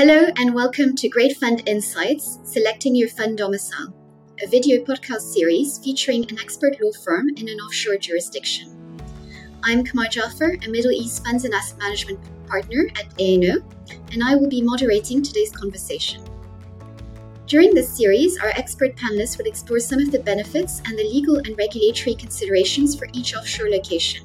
Hello and welcome to Great Fund Insights Selecting Your Fund Domicile, a video podcast series featuring an expert law firm in an offshore jurisdiction. I'm Kamar Jaffer, a Middle East funds and asset management partner at A&O, and I will be moderating today's conversation. During this series, our expert panelists will explore some of the benefits and the legal and regulatory considerations for each offshore location.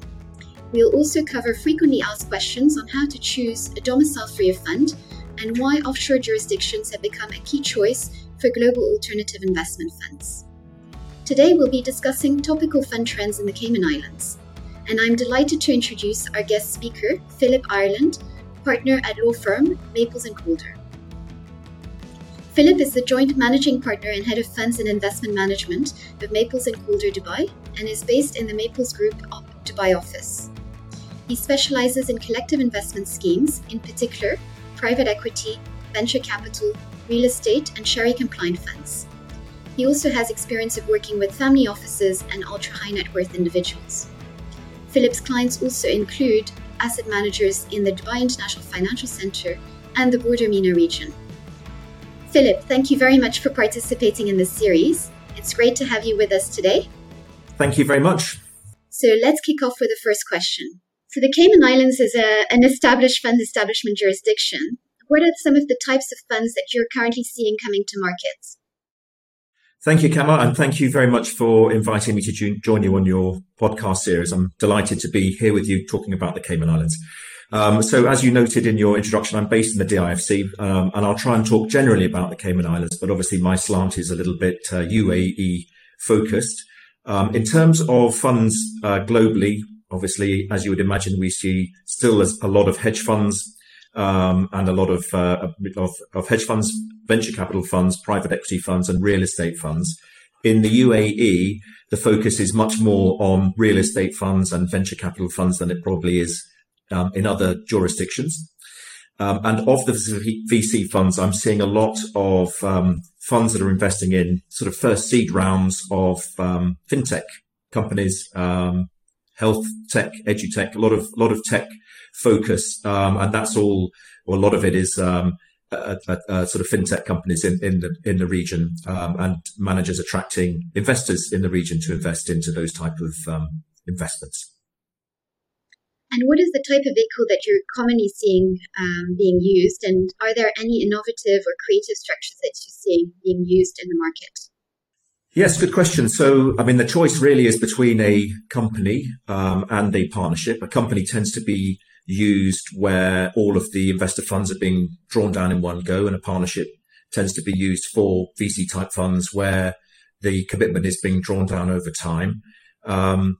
We'll also cover frequently asked questions on how to choose a domicile for your fund and why offshore jurisdictions have become a key choice for global alternative investment funds. Today, we'll be discussing topical fund trends in the Cayman Islands, and I'm delighted to introduce our guest speaker, Philip Ireland, partner at law firm Maples and Calder. Philip is the joint managing partner and head of funds and investment management of Maples and Calder Dubai and is based in the Maples Group Dubai office. He specializes in collective investment schemes, in particular private equity, venture capital, real estate, and Sharia compliant funds. He also has experience of working with family offices and ultra high net worth individuals. Philip's clients also include asset managers in the Dubai International Financial Center and the Border MENA region. Philip, thank you very much for participating in this series. It's great to have you with us today. Thank you very much. So let's kick off with the first question. So the Cayman Islands is a, an established fund establishment jurisdiction. What are some of the types of funds that you're currently seeing coming to markets? Thank you, Kamar, and thank you very much for inviting me to join you on your podcast series. I'm delighted to be here with you talking about the Cayman Islands. Um, so, as you noted in your introduction, I'm based in the DIFC, um, and I'll try and talk generally about the Cayman Islands, but obviously my slant is a little bit uh, UAE focused. Um, in terms of funds uh, globally, Obviously, as you would imagine, we see still a lot of hedge funds um, and a lot of, uh, of, of hedge funds, venture capital funds, private equity funds, and real estate funds. In the UAE, the focus is much more on real estate funds and venture capital funds than it probably is um, in other jurisdictions. Um, and of the VC funds, I'm seeing a lot of um, funds that are investing in sort of first seed rounds of um, fintech companies, um, health tech, edutech, a lot of a lot of tech focus, um, and that's all. Or a lot of it is um, a, a, a sort of fintech companies in, in the in the region, um, and managers attracting investors in the region to invest into those type of um, investments. And what is the type of vehicle that you're commonly seeing um, being used? And are there any innovative or creative structures that you're seeing being used in the market? Yes, good question. So, I mean, the choice really is between a company um, and a partnership. A company tends to be used where all of the investor funds are being drawn down in one go, and a partnership tends to be used for VC type funds where the commitment is being drawn down over time. Um,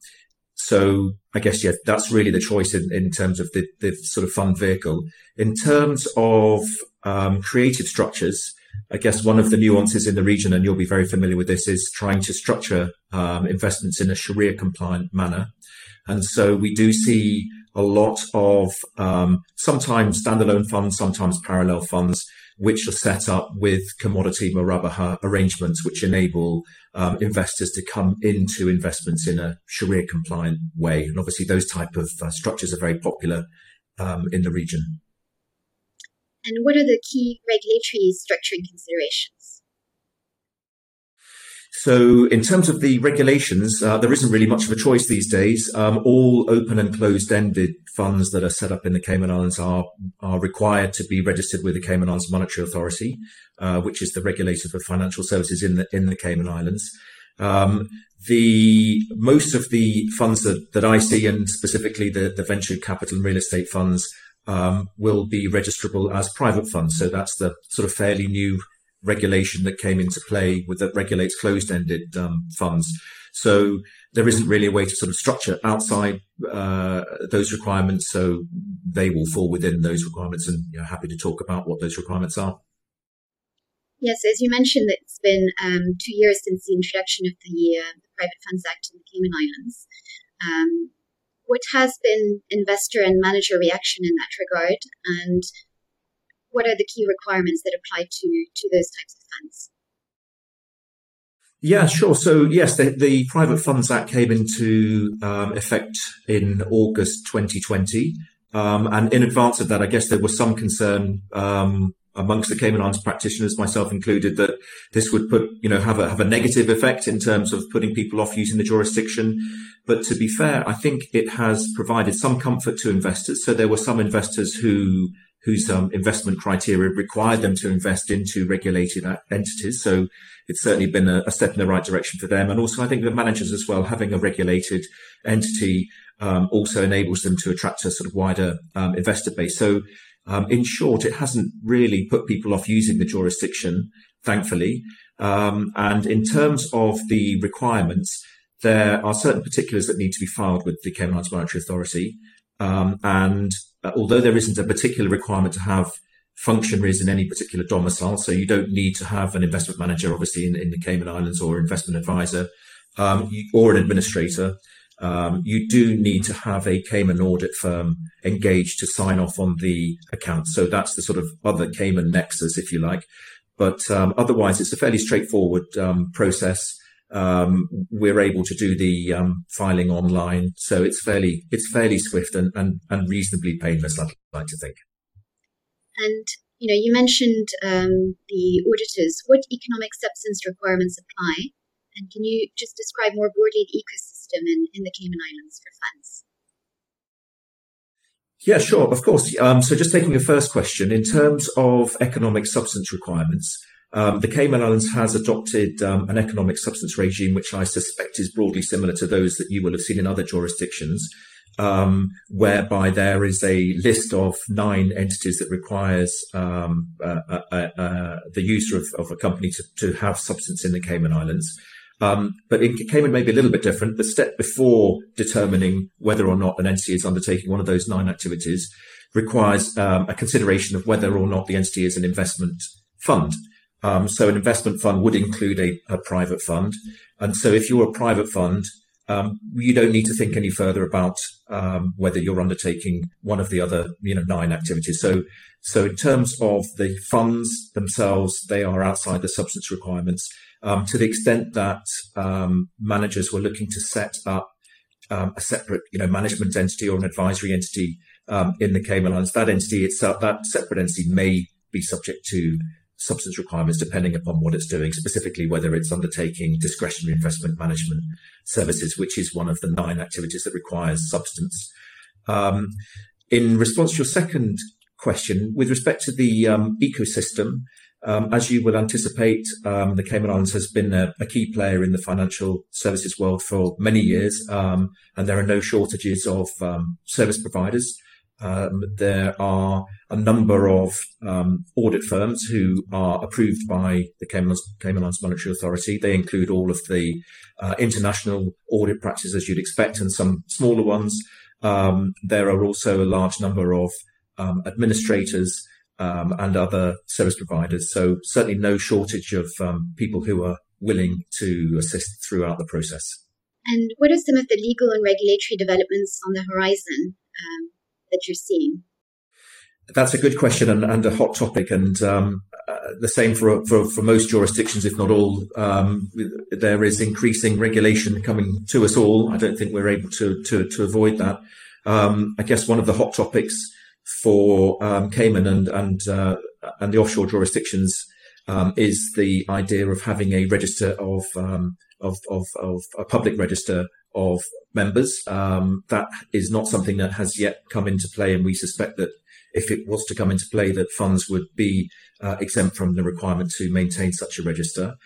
so I guess, yeah, that's really the choice in, in terms of the, the sort of fund vehicle. In terms of um, creative structures, I guess one of the nuances in the region, and you'll be very familiar with this, is trying to structure um, investments in a Sharia compliant manner. And so we do see a lot of um, sometimes standalone funds, sometimes parallel funds, which are set up with commodity murabaha arrangements, which enable um, investors to come into investments in a Sharia compliant way. And obviously, those type of uh, structures are very popular um, in the region. And what are the key regulatory structuring considerations? So, in terms of the regulations, uh, there isn't really much of a choice these days. Um, all open and closed-ended funds that are set up in the Cayman Islands are are required to be registered with the Cayman Islands Monetary Authority, uh, which is the regulator for financial services in the in the Cayman Islands. Um, the most of the funds that, that I see, and specifically the, the venture capital and real estate funds, um, will be registrable as private funds. So that's the sort of fairly new regulation that came into play with that regulates closed-ended um, funds. So there isn't really a way to sort of structure outside uh, those requirements. So they will fall within those requirements, and you know, happy to talk about what those requirements are. Yes, as you mentioned, it's been um, two years since the introduction of the, uh, the Private Funds Act in the Cayman Islands. Um, what has been investor and manager reaction in that regard, and what are the key requirements that apply to to those types of funds? Yeah, sure. So yes, the, the Private Funds Act came into um, effect in August 2020. Um, and in advance of that, I guess there was some concern um, amongst the Cayman Islands practitioners, myself included, that this would put, you know, have a, have a negative effect in terms of putting people off using the jurisdiction. But to be fair, I think it has provided some comfort to investors. So there were some investors who, whose um, investment criteria required them to invest into regulated entities. So it's certainly been a, a, step in the right direction for them. And also, I think the managers as well, having a regulated entity um, also enables them to attract a sort of wider um, investor base. So um, in short, it hasn't really put people off using the jurisdiction, thankfully. Um, and in terms of the requirements, there are certain particulars that need to be filed with the Cayman Islands Monetary Authority. Um, and uh, although there isn't a particular requirement to have functionaries in any particular domicile, so you don't need to have an investment manager, obviously, in, in the Cayman Islands or investment advisor um, or an administrator um, you do need to have a Cayman audit firm engaged to sign off on the account. So that's the sort of other Cayman nexus, if you like. But um, otherwise, it's a fairly straightforward um, process. Um, we're able to do the um, filing online, so it's fairly it's fairly swift and, and, and reasonably painless. I'd like to think. And you know, you mentioned um, the auditors. What economic substance requirements apply? And can you just describe more broadly the ecosystem in, in the Cayman Islands for funds? Yeah, sure, of course. Um, so just taking your first question, in terms of economic substance requirements, um, the Cayman Islands has adopted um, an economic substance regime, which I suspect is broadly similar to those that you will have seen in other jurisdictions, um, whereby there is a list of nine entities that requires um, uh, uh, uh, the user of, of, a company to, to have substance in the Cayman Islands. Um, but in Cayman may be a little bit different. The step before determining whether or not an entity is undertaking one of those nine activities requires um, a consideration of whether or not the entity is an investment fund. Um, so an investment fund would include a, a, private fund. And so if you're a private fund, um, you don't need to think any further about um, whether you're undertaking one of the other, you know, nine activities. So, so in terms of the funds themselves, they are outside the substance requirements um, to the extent that um, managers were looking to set up um, a separate, you know, management entity or an advisory entity um, in the Cayman Islands. That entity itself, that separate entity may be subject to substance requirements depending upon what it's doing, specifically whether it's undertaking discretionary investment management services, which is one of the nine activities that requires substance. Um, in response to your second question, with respect to the um, ecosystem, um, as you will anticipate, um, the Cayman Islands has been a, a, key player in the financial services world for many years, um, and there are no shortages of um, service providers. Um, there are a number of um, audit firms who are approved by the Cayman Islands, Cayman Islands Monetary Authority. They include all of the uh, international audit practices as you'd expect, and some smaller ones. there are also a large number of administrators um, and other service providers. So certainly no shortage of um, people who are willing to assist throughout the process. And what are some of the legal and regulatory developments on the horizon um, that you're seeing? That's a good question and, and a hot topic, and um, uh, the same for, for, for most jurisdictions, if not all. Um, there is increasing regulation coming to us all. I don't think we're able to to, to avoid that. Um, I guess one of the hot topics for um, Cayman and and uh, and the offshore jurisdictions um, is the idea of having a register of um, of, of, of a public register of members. Um, that is not something that has yet come into play, and we suspect that if it was to come into play, that funds would be uh, exempt from the requirement to maintain such a register.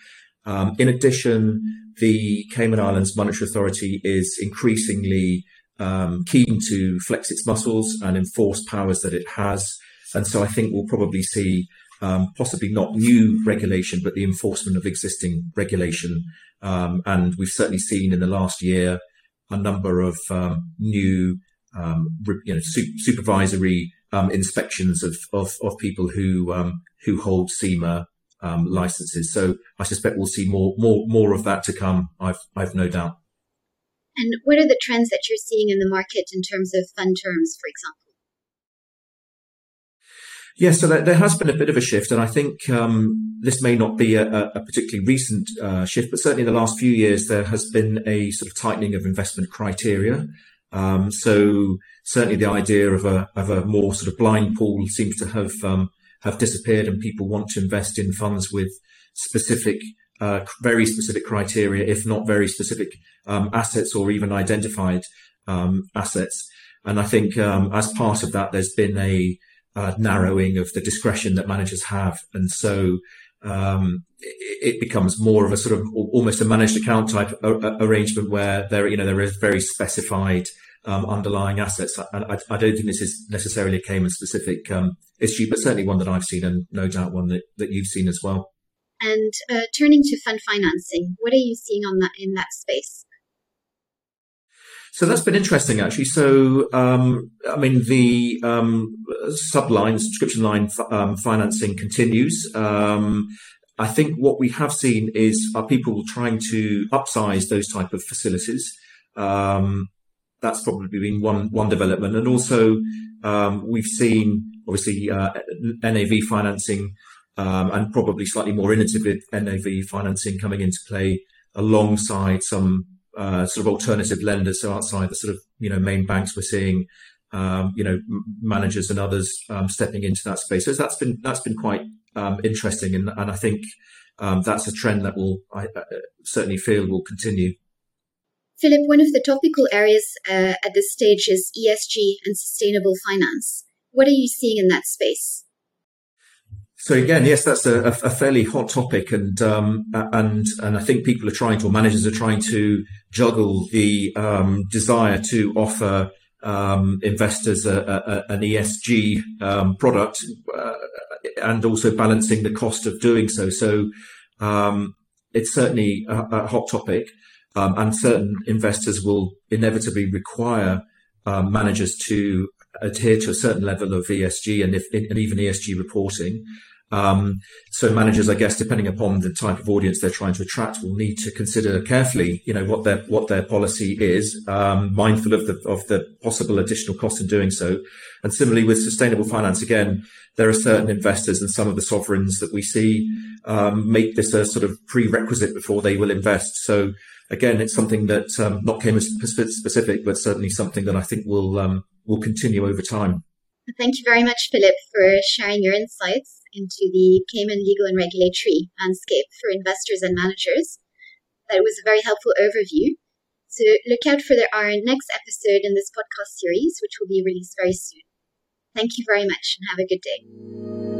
Um, in addition, the Cayman Islands Monetary Authority is increasingly um, keen to flex its muscles and enforce powers that it has. And so I think we'll probably see um, possibly not new regulation, but the enforcement of existing regulation. Um, and we've certainly seen in the last year a number of um, new, um, you know, su- supervisory um, inspections of, of, of people who who hold CIMA licenses. So I suspect we'll see more more more of that to come. I've I've no doubt. And what are the trends that you're seeing in the market in terms of fund terms, for example? Yes, so there, has been a bit of a shift, and I think um, this may not be a, a particularly recent uh, shift, but certainly in the last few years there has been a sort of tightening of investment criteria. Um, so certainly the idea of a of a more sort of blind pool seems to have um, have disappeared and people want to invest in funds with specific, uh, very specific criteria, if not very specific um, assets or even identified um, assets. And I think um, as part of that, there's been a narrowing of the discretion that managers have. And so um, it, becomes more of a sort of almost a managed account type arrangement where there, you know, there is very specified um, underlying assets. And I, I, don't think this is necessarily a Cayman specific um, issue, but certainly one that I've seen and no doubt one that, that you've seen as well. And uh, turning to fund financing, what are you seeing on that in that space? So that's been interesting, actually. So, um, I mean, the um, subline, subscription line um, financing continues. Um, I think what we have seen is are people trying to upsize those type of facilities. Um, that's probably been one one development, and also um, we've seen obviously uh, NAV financing and probably slightly more innovative NAV financing coming into play alongside some uh, sort of alternative lenders, so outside the sort of you know main banks, we're seeing um, you know managers and others um, stepping into that space. So that's been that's been quite um, interesting, and, and I think um, that's a trend that will I uh, certainly feel will continue. Philip, one of the topical areas uh, at this stage is ESG and sustainable finance. What are you seeing in that space? So again, yes, that's a, a fairly hot topic, and um, and and I think people are trying to, or managers are trying to juggle the um, desire to offer um, investors a, a, an ESG um, product, uh, and also balancing the cost of doing so. So um, it's certainly a, a hot topic, um, and certain investors will inevitably require managers to adhere to a certain level of ESG and, if, and even ESG reporting. Um, so managers, I guess, depending upon the type of audience they're trying to attract, will need to consider carefully, you know, what their what their policy is, um, mindful of the of the possible additional cost in doing so. And similarly with sustainable finance, again, there are certain investors and some of the sovereigns that we see um, make this a sort of prerequisite before they will invest. So again, it's something that um, not Cayman specific, but certainly something that I think will um, will continue over time. Thank you very much, Philip, for sharing your insights into the Cayman legal and regulatory landscape for investors and managers. That was a very helpful overview. So look out for our next episode in this podcast series, which will be released very soon. Thank you very much and have a good day.